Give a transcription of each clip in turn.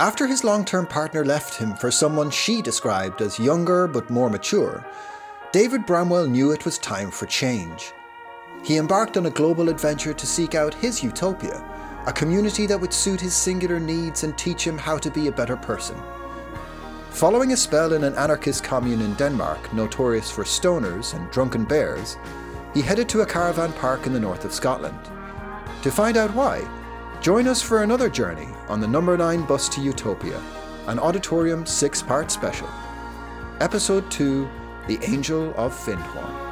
After his long term partner left him for someone she described as younger but more mature, David Bramwell knew it was time for change. He embarked on a global adventure to seek out his utopia, a community that would suit his singular needs and teach him how to be a better person. Following a spell in an anarchist commune in Denmark, notorious for stoners and drunken bears, he headed to a caravan park in the north of Scotland. To find out why, join us for another journey on the number 9 bus to Utopia, an auditorium six part special. Episode 2 The Angel of Findhorn.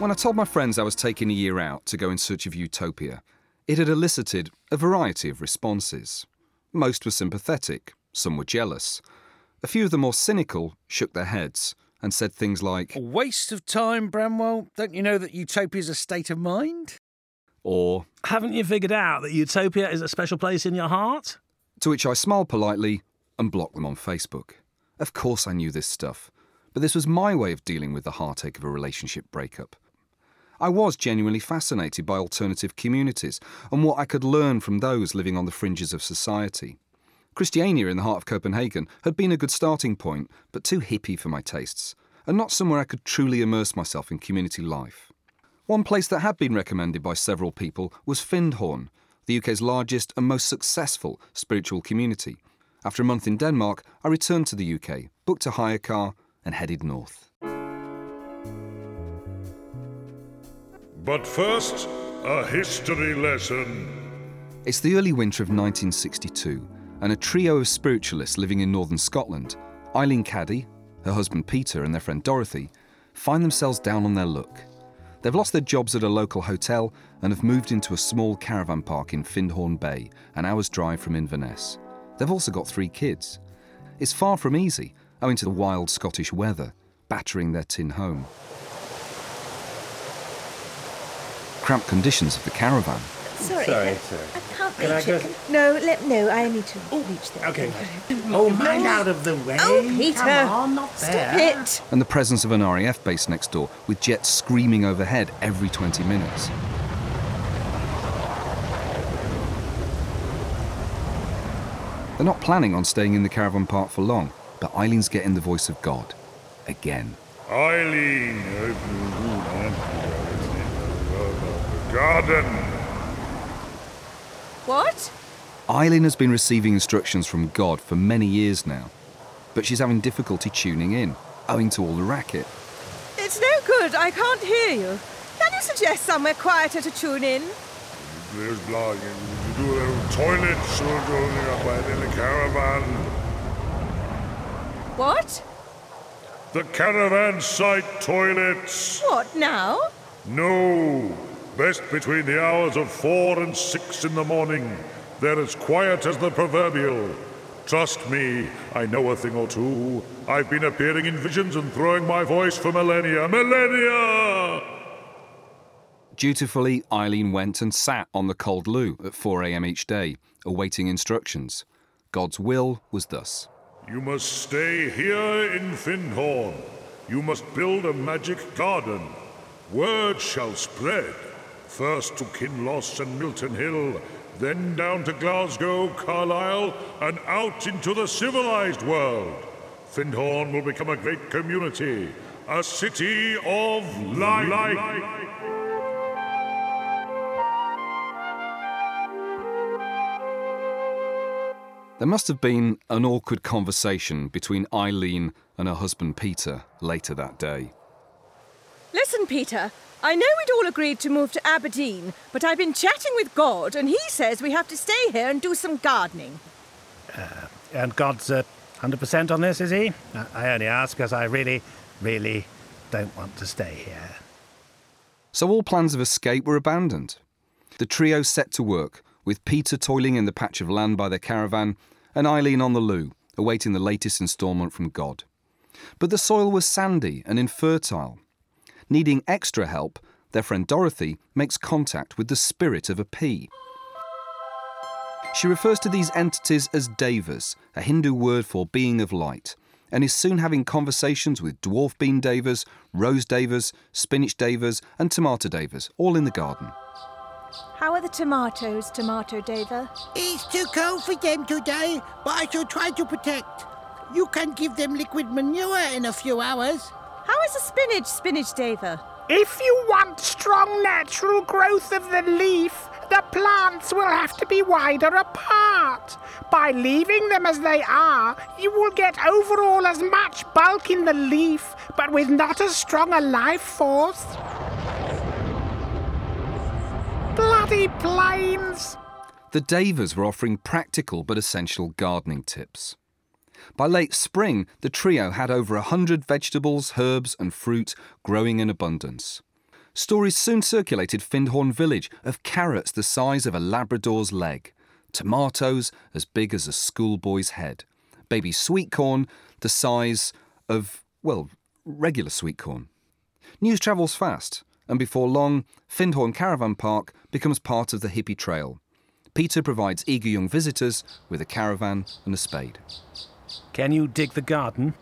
When I told my friends I was taking a year out to go in search of utopia, it had elicited a variety of responses. Most were sympathetic, some were jealous. A few of the more cynical shook their heads and said things like, A waste of time, Bramwell. Don't you know that utopia is a state of mind? or, Haven't you figured out that Utopia is a special place in your heart? to which I smiled politely and blocked them on Facebook. Of course I knew this stuff, but this was my way of dealing with the heartache of a relationship breakup. I was genuinely fascinated by alternative communities and what I could learn from those living on the fringes of society. Christiania in the heart of Copenhagen had been a good starting point, but too hippie for my tastes, and not somewhere I could truly immerse myself in community life. One place that had been recommended by several people was Findhorn, the UK's largest and most successful spiritual community. After a month in Denmark, I returned to the UK, booked a hire car, and headed north. But first, a history lesson. It's the early winter of 1962, and a trio of spiritualists living in northern Scotland, Eileen Caddy, her husband Peter, and their friend Dorothy, find themselves down on their luck. They've lost their jobs at a local hotel and have moved into a small caravan park in Findhorn Bay, an hour's drive from Inverness. They've also got three kids. It's far from easy, owing to the wild Scottish weather, battering their tin home. Cramped conditions of the caravan Sorry. Sorry, I, sorry. I can't Can I reach it. just- No, let no. I need to reach oh, there. Okay. Oh, mind out of the way. Oh, Peter! Come on, not Stop there. it! and the presence of an RAF base next door with jets screaming overhead every 20 minutes. They're not planning on staying in the caravan park for long, but Eileen's getting the voice of God. Again. Eileen. Open the garden. What? Eileen has been receiving instructions from God for many years now, but she's having difficulty tuning in, owing to all the racket. It's no good. I can't hear you. Can you suggest somewhere quieter to tune in? There's blog. You do the toilets or going up in the caravan. What? The caravan site toilets. What now? No. Best between the hours of four and six in the morning. They're as quiet as the proverbial. Trust me, I know a thing or two. I've been appearing in visions and throwing my voice for millennia. Millennia! Dutifully, Eileen went and sat on the cold loo at 4am each day, awaiting instructions. God's will was thus. You must stay here in Findhorn. You must build a magic garden. Word shall spread. First to Kinloss and Milton Hill, then down to Glasgow, Carlisle, and out into the civilized world. Findhorn will become a great community, a city of light. There must have been an awkward conversation between Eileen and her husband Peter later that day. Listen, Peter. I know we'd all agreed to move to Aberdeen, but I've been chatting with God, and he says we have to stay here and do some gardening. And God's uh, 100% on this, is he? I- I only ask because I really, really don't want to stay here. So all plans of escape were abandoned. The trio set to work, with Peter toiling in the patch of land by their caravan and Eileen on the loo, awaiting the latest instalment from God. But the soil was sandy and infertile. Needing extra help, their friend Dorothy makes contact with the spirit of a pea. She refers to these entities as devas, a Hindu word for being of light, and is soon having conversations with dwarf bean devas, rose devas, spinach devas, and tomato devas, all in the garden. How are the tomatoes, Tomato Deva? It's too cold for them today, but I shall try to protect. You can give them liquid manure in a few hours. How is the spinach, Spinach Deva? If you want strong natural growth of the leaf, the plants will have to be wider apart. By leaving them as they are, you will get overall as much bulk in the leaf, but with not as strong a life force. Bloody plains! The Devas were offering practical but essential gardening tips. By late spring, the trio had over a hundred vegetables, herbs, and fruit growing in abundance. Stories soon circulated Findhorn village of carrots the size of a Labrador's leg, tomatoes as big as a schoolboy's head, baby sweet corn the size of, well, regular sweet corn. News travels fast, and before long, Findhorn Caravan Park becomes part of the hippie trail. Peter provides eager young visitors with a caravan and a spade. Can you dig the garden?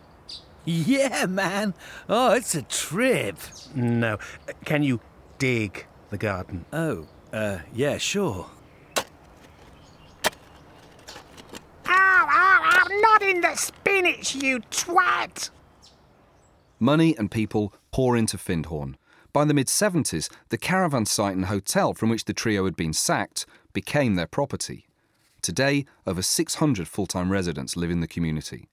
Yeah, man. Oh, it's a trip. No. Can you dig the garden? Oh, uh, yeah, sure. Ow, ow, ow, not in the spinach, you twat! Money and people pour into Findhorn. By the mid 70s, the caravan site and hotel from which the trio had been sacked became their property. Today, over 600 full time residents live in the community.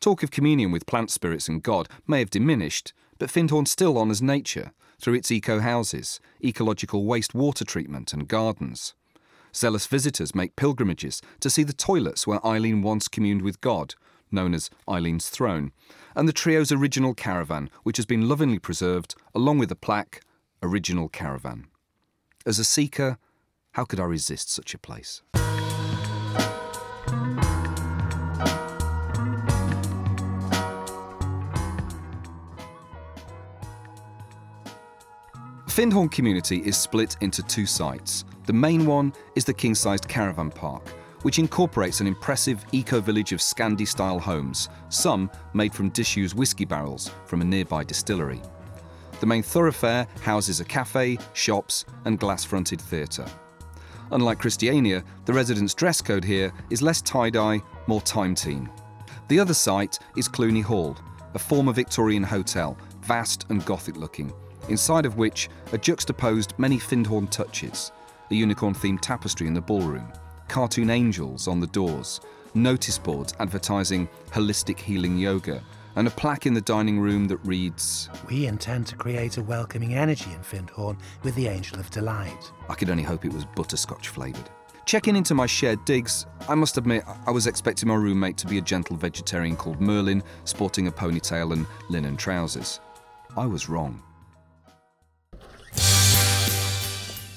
Talk of communion with plant spirits and God may have diminished, but Findhorn still honours nature through its eco houses, ecological waste water treatment, and gardens. Zealous visitors make pilgrimages to see the toilets where Eileen once communed with God, known as Eileen's Throne, and the trio's original caravan, which has been lovingly preserved, along with the plaque, Original Caravan. As a seeker, how could I resist such a place? Findhorn community is split into two sites. The main one is the king sized caravan park, which incorporates an impressive eco village of Scandi style homes, some made from disused whiskey barrels from a nearby distillery. The main thoroughfare houses a cafe, shops, and glass fronted theatre. Unlike Christiania, the residents' dress code here is less tie dye, more time team. The other site is Cluny Hill, a former Victorian hotel, vast and Gothic looking, inside of which are juxtaposed many Findhorn touches a unicorn themed tapestry in the ballroom, cartoon angels on the doors, notice boards advertising holistic healing yoga, and a plaque in the dining room that reads We intend to create a welcoming energy in Findhorn with the Angel of Delight. I could only hope it was butterscotch flavoured. Checking into my shared digs, I must admit I was expecting my roommate to be a gentle vegetarian called Merlin, sporting a ponytail and linen trousers. I was wrong.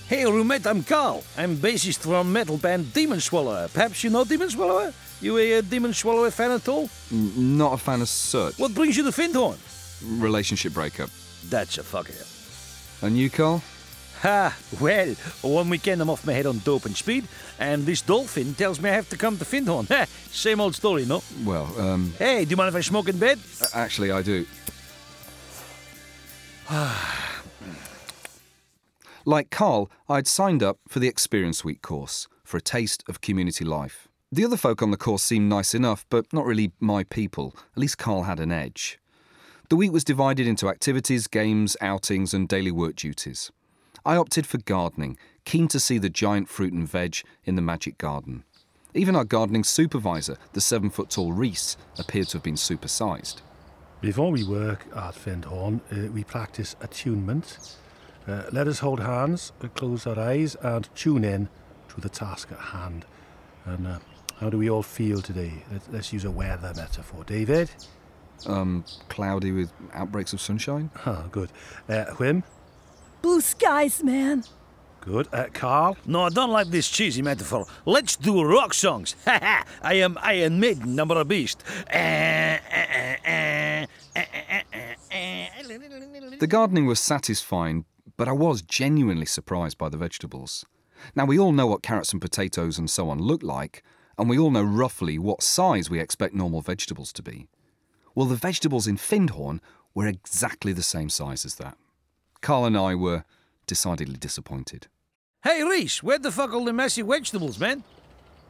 Hey, roommate, I'm Karl. I'm bassist from metal band Demon Swallower. Perhaps you know Demon Swallower? You a uh, Demon Swallower fan at all? N- not a fan of such. What brings you to Findhorn? Relationship breakup. That's a fucker. And you, Karl? Ha! Well, one weekend I'm off my head on dope and speed, and this dolphin tells me I have to come to Findhorn. Same old story, no? Well, um, Hey, do you mind if I smoke in bed? actually, I do. like Karl, I'd signed up for the Experience Week course for a taste of community life. The other folk on the course seemed nice enough, but not really my people. At least Karl had an edge. The week was divided into activities, games, outings, and daily work duties. I opted for gardening, keen to see the giant fruit and veg in the magic garden. Even our gardening supervisor, the seven foot tall Reese, appeared to have been supersized. Before we work at Findhorn, uh, we practice attunement. Uh, let us hold hands, close our eyes, and tune in to the task at hand. And uh, how do we all feel today? Let's, let's use a weather metaphor. David? Um, cloudy with outbreaks of sunshine? Ah, good. Uh, Whim? Blue skies, man. Good. Uh, Karl? No, I don't like this cheesy metaphor. Let's do rock songs. Ha ha! I am Iron Maiden, number a beast. The gardening was satisfying, but I was genuinely surprised by the vegetables. Now, we all know what carrots and potatoes and so on look like, and we all know roughly what size we expect normal vegetables to be. Well, the vegetables in Findhorn were exactly the same size as that. Karl and I were decidedly disappointed. Hey, Reese, where the fuck all the messy vegetables, man?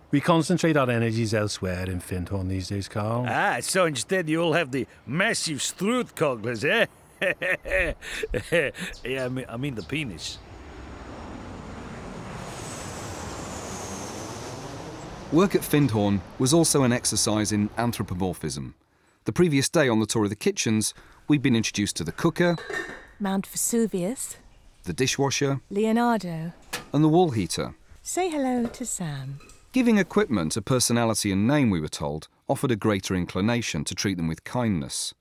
We concentrate our energies elsewhere in Findhorn these days, Karl. Ah, so instead you all have the massive strut cogglers, eh? yeah, I mean, I mean the penis. Work at Findhorn was also an exercise in anthropomorphism. The previous day on the tour of the kitchens, we'd been introduced to the cooker, Mount Vesuvius, the dishwasher, Leonardo. and the wall heater. Say hello to Sam. Giving equipment a personality and name, we were told, offered a greater inclination to treat them with kindness.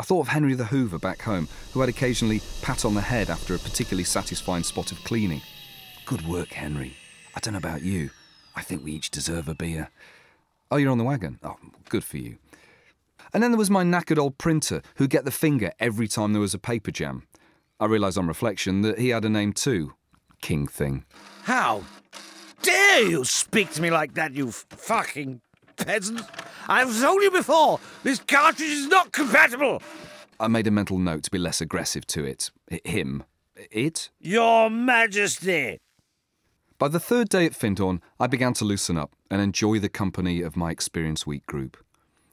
I thought of Henry the Hoover back home, who had occasionally pat on the head after a particularly satisfying spot of cleaning. Good work, Henry. I don't know about you. I think we each deserve a beer. Oh, you're on the wagon? Oh, good for you. And then there was my knackered old printer, who'd get the finger every time there was a paper jam. I realised on reflection that he had a name too King Thing. How dare you speak to me like that, you fucking peasant? I've told you before, this cartridge is not compatible. I made a mental note to be less aggressive to it. Him. It? Your Majesty. By the third day at Findhorn, I began to loosen up and enjoy the company of my Experience Week group.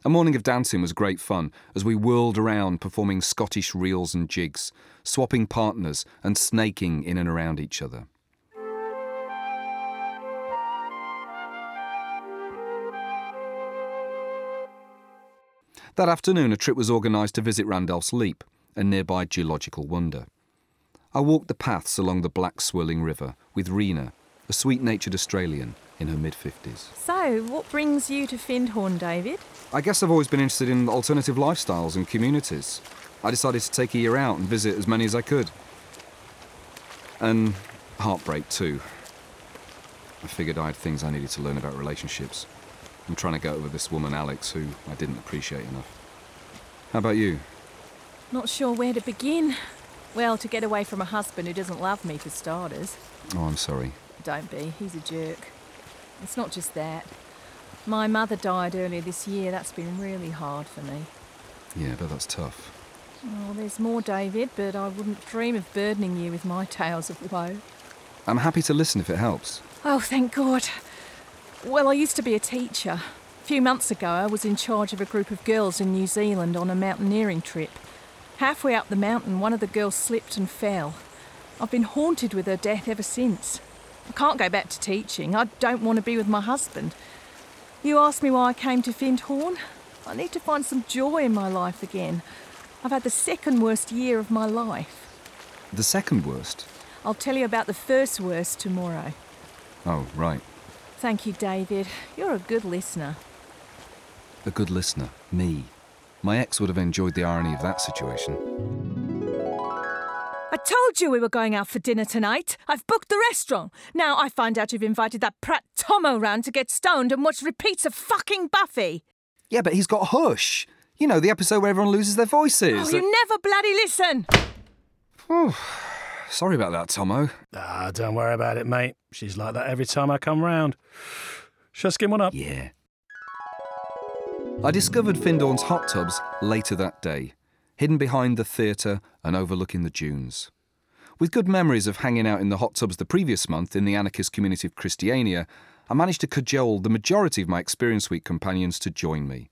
A morning of dancing was great fun as we whirled around performing Scottish reels and jigs, swapping partners and snaking in and around each other. That afternoon, a trip was organised to visit Randolph's Leap, a nearby geological wonder. I walked the paths along the black swirling river with Rena, a sweet natured Australian in her mid 50s. So, what brings you to Findhorn, David? I guess I've always been interested in alternative lifestyles and communities. I decided to take a year out and visit as many as I could. And heartbreak, too. I figured I had things I needed to learn about relationships. I'm trying to get over this woman, Alex, who I didn't appreciate enough. How about you? Not sure where to begin. Well, to get away from a husband who doesn't love me, for starters. Oh, I'm sorry. Don't be, he's a jerk. It's not just that. My mother died earlier this year. That's been really hard for me. Yeah, but that's tough. Oh, there's more, David, but I wouldn't dream of burdening you with my tales of woe. I'm happy to listen if it helps. Oh, thank God. Well, I used to be a teacher. A few months ago, I was in charge of a group of girls in New Zealand on a mountaineering trip. Halfway up the mountain, one of the girls slipped and fell. I've been haunted with her death ever since. I can't go back to teaching. I don't want to be with my husband. You asked me why I came to Findhorn? I need to find some joy in my life again. I've had the second worst year of my life. The second worst? I'll tell you about the first worst tomorrow. Oh, right. Thank you, David. You're a good listener. A good listener. Me. My ex would have enjoyed the irony of that situation. I told you we were going out for dinner tonight. I've booked the restaurant. Now I find out you've invited that prat Tomo round to get stoned and watch repeats of fucking Buffy. Yeah, but he's got Hush. You know, the episode where everyone loses their voices. Oh, you never bloody listen. Sorry about that, Tomo. Ah, don't worry about it, mate. She's like that every time I come round. Shall I skim one up? Yeah. I discovered Findhorn's hot tubs later that day, hidden behind the theatre and overlooking the dunes. With good memories of hanging out in the hot tubs the previous month in the anarchist community of Christiania, I managed to cajole the majority of my Experience Week companions to join me.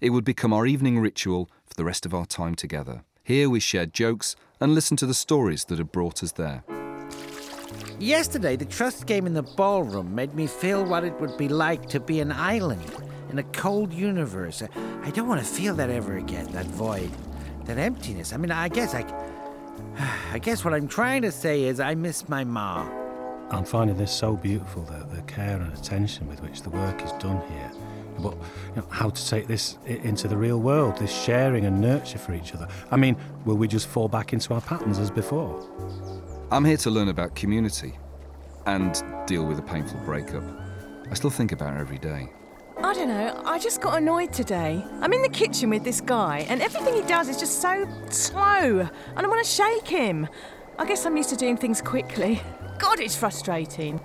It would become our evening ritual for the rest of our time together. Here we shared jokes and listened to the stories that had brought us there. Yesterday, the trust game in the ballroom made me feel what it would be like to be an island in a cold universe. I, don't want to feel that ever again, that void, that emptiness. I mean, I guess I. I guess what I'm trying to say is I miss my ma. I'm finding this so beautiful, the, the care and attention with which the work is done here. But you know, how to take this into the real world, this sharing and nurture for each other. I mean, will we just fall back into our patterns as before? I'm here to learn about community and deal with a painful breakup. I still think about it every day. I don't know, I just got annoyed today. I'm in the kitchen with this guy, and everything he does is just so slow, and I want to shake him. I guess I'm used to doing things quickly. God, it's frustrating.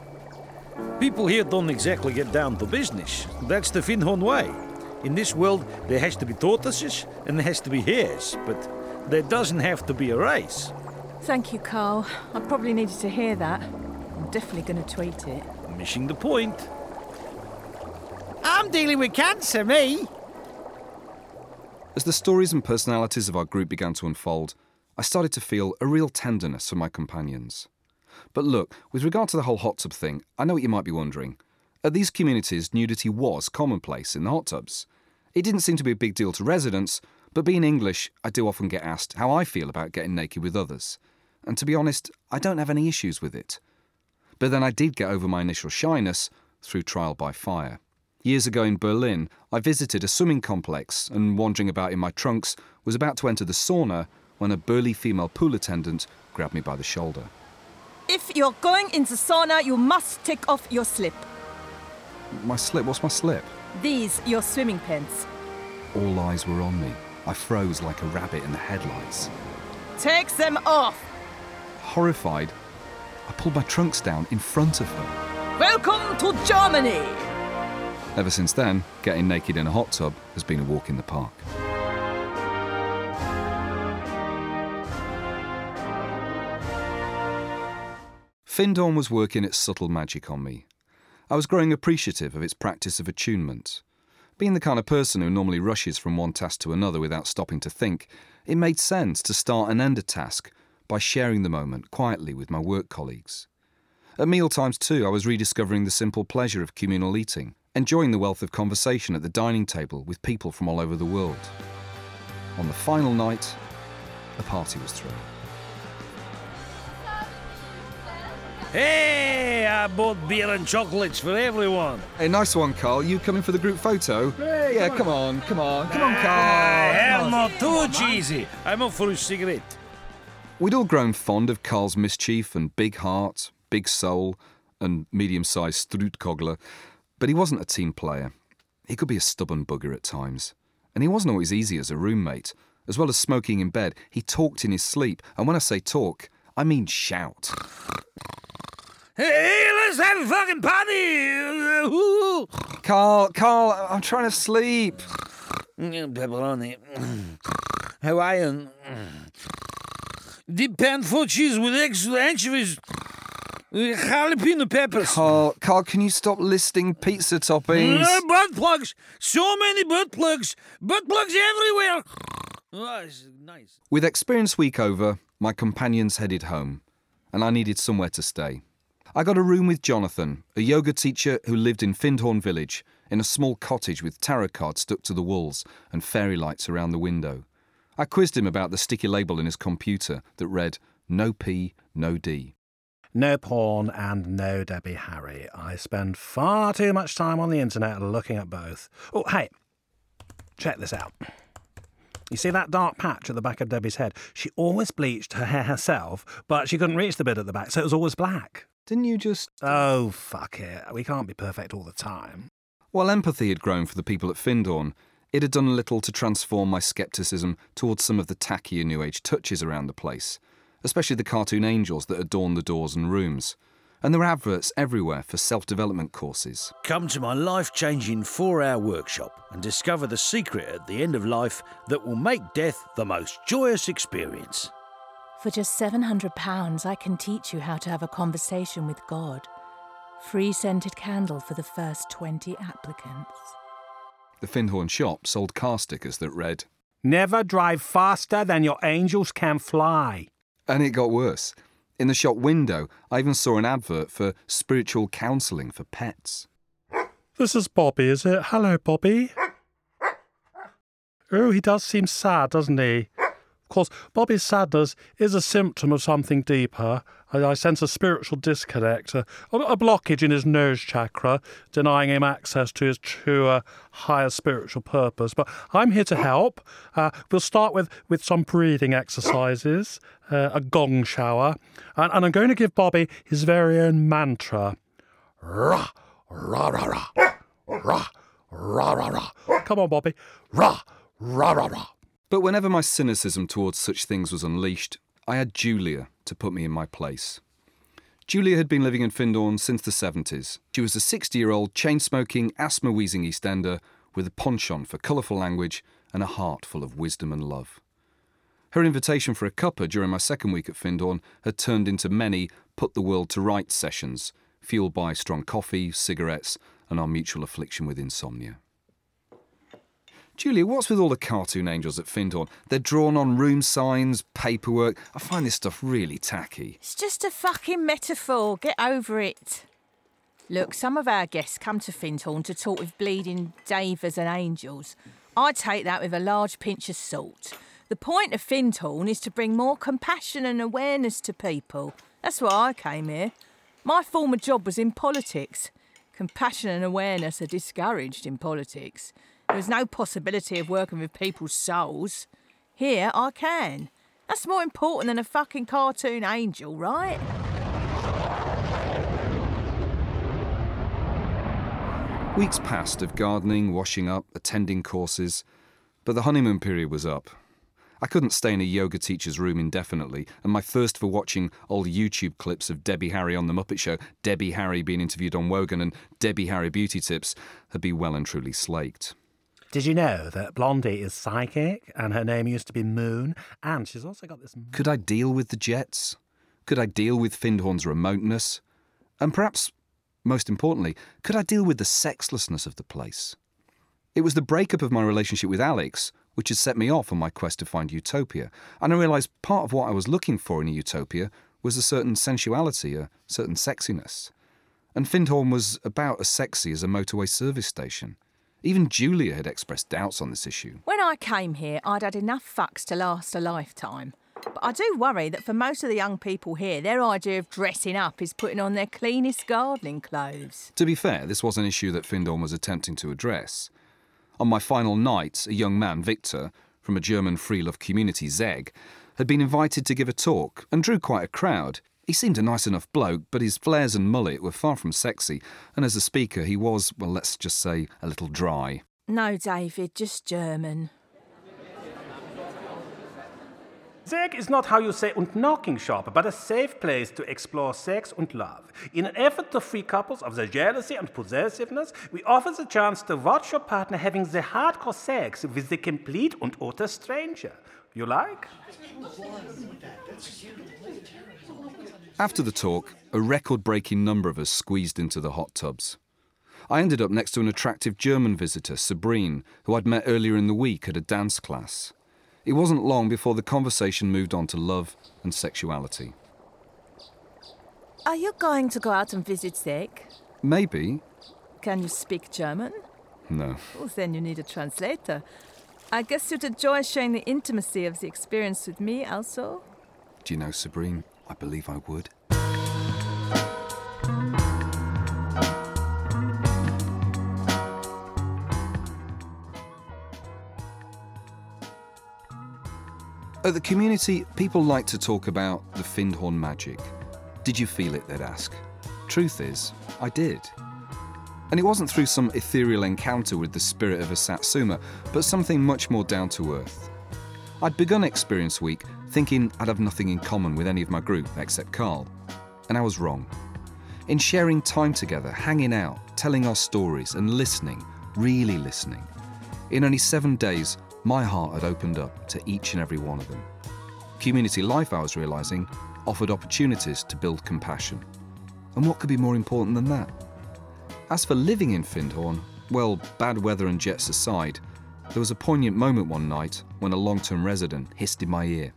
People here don't exactly get down to business. That's the Findhorn way. In this world, there has to be tortoises and there has to be hares, but there doesn't have to be a race. Thank you, Karl. I probably needed to hear that. I'm definitely going to tweet it. Missing the point. I'm dealing with cancer, me. As the stories and personalities of our group began to unfold, I started to feel a real tenderness for my companions. But look, with regard to the whole hot tub thing, I know what you might be wondering. At these communities, nudity was commonplace in the hot tubs. It didn't seem to be a big deal to residents, but being English, I do often get asked how I feel about getting naked with others. And to be honest, I don't have any issues with it. But then I did get over my initial shyness through trial by fire. Years ago in Berlin, I visited a swimming complex and, wandering about in my trunks, was about to enter the sauna when a burly female pool attendant grabbed me by the shoulder. If you're going in the sauna, you must take off your slip. My slip? What's my slip? These, your swimming pants. All eyes were on me. I froze like a rabbit in the headlights. Take them off. Horrified, I pulled my trunks down in front of her. Welcome to Germany. Ever since then, getting naked in a hot tub has been a walk in the park. Findhorn was working its subtle magic on me. I was growing appreciative of its practice of attunement. Being the kind of person who normally rushes from one task to another without stopping to think, it made sense to start and end a task by sharing the moment quietly with my work colleagues. At mealtimes, too, I was rediscovering the simple pleasure of communal eating, enjoying the wealth of conversation at the dining table with people from all over the world. On the final night, a party was thrown. Hey, I bought beer and chocolates for everyone. Hey, nice one, Karl. You coming for the group photo? yeah, come on, come on, come on, Karl. Hell, not too cheesy. I'm off for a cigarette. We'd all grown fond of Karl's mischief and big heart, big soul, and medium sized Strutkogler, but he wasn't a team player. He could be a stubborn bugger at times. And he wasn't always easy as a roommate. As well as smoking in bed, he talked in his sleep. And when I say talk, I mean shout. Hey, let's have a fucking party! Karl, Karl, I'm trying to sleep. Mm, pepperoni. Hawaiian. Deep pan for cheese with extra anchovies. Jalapeno peppers. Karl, Karl, can you stop listing pizza toppings? Uh, butt plugs. So many butt plugs. Butt plugs everywhere. Oh, nice. With Experience Week over, my companions headed home, and I needed somewhere to stay. I got a room with Jonathan, a yoga teacher who lived in Findhorn village, in a small cottage with tarot cards stuck to the walls and fairy lights around the window. I quizzed him about the sticky label in his computer that read, No P, no D. No porn and no Debbie Harry. I spend far too much time on the internet looking at both. Oh, hey, check this out. You see that dark patch at the back of Debbie's head? She always bleached her hair herself, but she couldn't reach the bit at the back, so it was always black. Didn't you just. Oh, fuck it. We can't be perfect all the time. While empathy had grown for the people at Findhorn, it had done little to transform my scepticism towards some of the tackier New Age touches around the place, especially the cartoon angels that adorn the doors and rooms. And there are adverts everywhere for self development courses. Come to my life changing four hour workshop and discover the secret at the end of life that will make death the most joyous experience. For just £700, I can teach you how to have a conversation with God. Free scented candle for the first 20 applicants. The Findhorn shop sold car stickers that read, Never drive faster than your angels can fly. And it got worse. In the shop window, I even saw an advert for spiritual counselling for pets. This is Bobby, is it? Hello, Bobby. Oh, he does seem sad, doesn't he? Of course, Bobby's sadness is a symptom of something deeper. I, I sense a spiritual disconnect, a, a blockage in his nose chakra, denying him access to his truer, higher spiritual purpose. But I'm here to help. Uh, we'll start with, with some breathing exercises, uh, a gong shower, and, and I'm going to give Bobby his very own mantra. Rah, rah, rah, rah, rah, rah, rah, rah. Come on, Bobby. Rah, rah, rah, rah. But whenever my cynicism towards such things was unleashed, I had Julia to put me in my place. Julia had been living in Findhorn since the 70s. She was a 60 year old chain smoking, asthma wheezing Eastender with a penchant for colourful language and a heart full of wisdom and love. Her invitation for a cuppa during my second week at Findhorn had turned into many put the world to rights sessions, fueled by strong coffee, cigarettes, and our mutual affliction with insomnia. Julia, what's with all the cartoon angels at Findhorn? They're drawn on room signs, paperwork. I find this stuff really tacky. It's just a fucking metaphor. Get over it. Look, some of our guests come to Findhorn to talk with bleeding devas and angels. I take that with a large pinch of salt. The point of Findhorn is to bring more compassion and awareness to people. That's why I came here. My former job was in politics. Compassion and awareness are discouraged in politics. There's no possibility of working with people's souls. Here, I can. That's more important than a fucking cartoon angel, right? Weeks passed of gardening, washing up, attending courses, but the honeymoon period was up. I couldn't stay in a yoga teacher's room indefinitely, and my thirst for watching old YouTube clips of Debbie Harry on The Muppet Show, Debbie Harry being interviewed on Wogan, and Debbie Harry beauty tips had been well and truly slaked. Did you know that Blondie is psychic and her name used to be Moon? And she's also got this. Could I deal with the Jets? Could I deal with Findhorn's remoteness? And perhaps, most importantly, could I deal with the sexlessness of the place? It was the breakup of my relationship with Alex which had set me off on my quest to find utopia, and I realised part of what I was looking for in a utopia was a certain sensuality, a certain sexiness. And Findhorn was about as sexy as a motorway service station. Even Julia had expressed doubts on this issue. When I came here, I'd had enough fucks to last a lifetime. But I do worry that for most of the young people here, their idea of dressing up is putting on their cleanest gardening clothes. To be fair, this was an issue that Findhorn was attempting to address. On my final night, a young man, Victor, from a German free love community, ZEGG, had been invited to give a talk and drew quite a crowd. He seemed a nice enough bloke, but his flares and mullet were far from sexy, and as a speaker, he was, well, let's just say, a little dry. No, David, just German. ZEGG is not how you say und knocking shop, but a safe place to explore sex and love. In an effort to free couples of their jealousy and possessiveness, we offer the chance to watch your partner having the hardcore sex with the complete and utter stranger. You like? After the talk, a record breaking number of us squeezed into the hot tubs. I ended up next to an attractive German visitor, Sabrine, who I'd met earlier in the week at a dance class. It wasn't long before the conversation moved on to love and sexuality. Are you going to go out and visit ZEGG? Maybe. Can you speak German? No. Well, then you need a translator. I guess you'd enjoy sharing the intimacy of the experience with me also. Do you know, Sabrine, I believe I would. At the community, people like to talk about the Findhorn magic. Did you feel it, they'd ask. Truth is, I did. And it wasn't through some ethereal encounter with the spirit of a Satsuma, but something much more down to earth. I'd begun Experience Week thinking I'd have nothing in common with any of my group except Karl. And I was wrong. In sharing time together, hanging out, telling our stories, and listening, really listening, in only seven days, my heart had opened up to each and every one of them. Community life, I was realising, offered opportunities to build compassion. And what could be more important than that? As for living in Findhorn, well, bad weather and jets aside, there was a poignant moment one night when a long term resident hissed in my ear.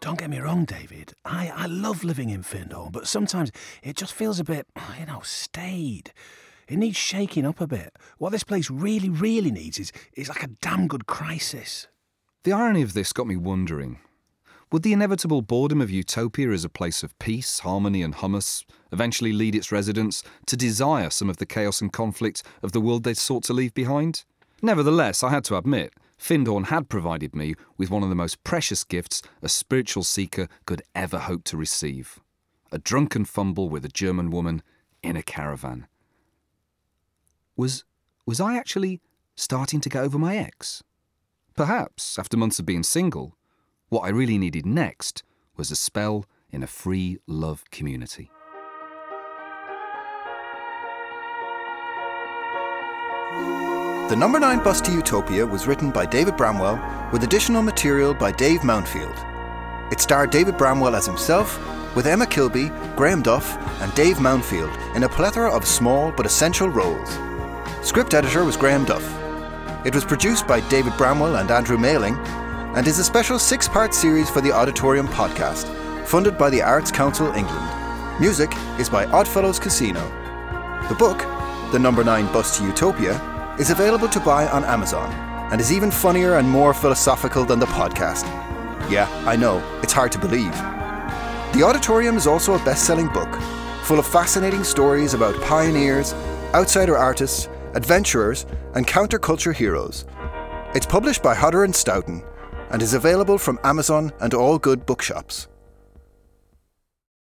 Don't get me wrong, David. I, I love living in Findhorn, but sometimes it just feels a bit, you know, staid. It needs shaking up a bit. What this place really, really needs is, is like a damn good crisis. The irony of this got me wondering. Would the inevitable boredom of Utopia as a place of peace, harmony, and hummus eventually lead its residents to desire some of the chaos and conflict of the world they'd sought to leave behind? Nevertheless, I had to admit, Findhorn had provided me with one of the most precious gifts a spiritual seeker could ever hope to receive a drunken fumble with a German woman in a caravan. Was, was I actually starting to get over my ex? Perhaps, after months of being single, what I really needed next was a spell in a free love community. The number 9 bus to Utopia was written by David Bramwell with additional material by Dave Mountfield. It starred David Bramwell as himself, with Emma Kilby, Graham Duff, and Dave Mountfield in a plethora of small but essential roles. Script editor was Graham Duff. It was produced by David Bramwell and Andrew Mailing, and is a special six part series for the Auditorium podcast, funded by the Arts Council England. Music is by Oddfellows Casino. The book, The Number 9 Bus to Utopia, is available to buy on Amazon and is even funnier and more philosophical than the podcast. Yeah, I know, it's hard to believe. The Auditorium is also a best selling book, full of fascinating stories about pioneers, outsider artists, adventurers, and counterculture heroes. It's published by Hodder and Stoughton and is available from Amazon and all good bookshops.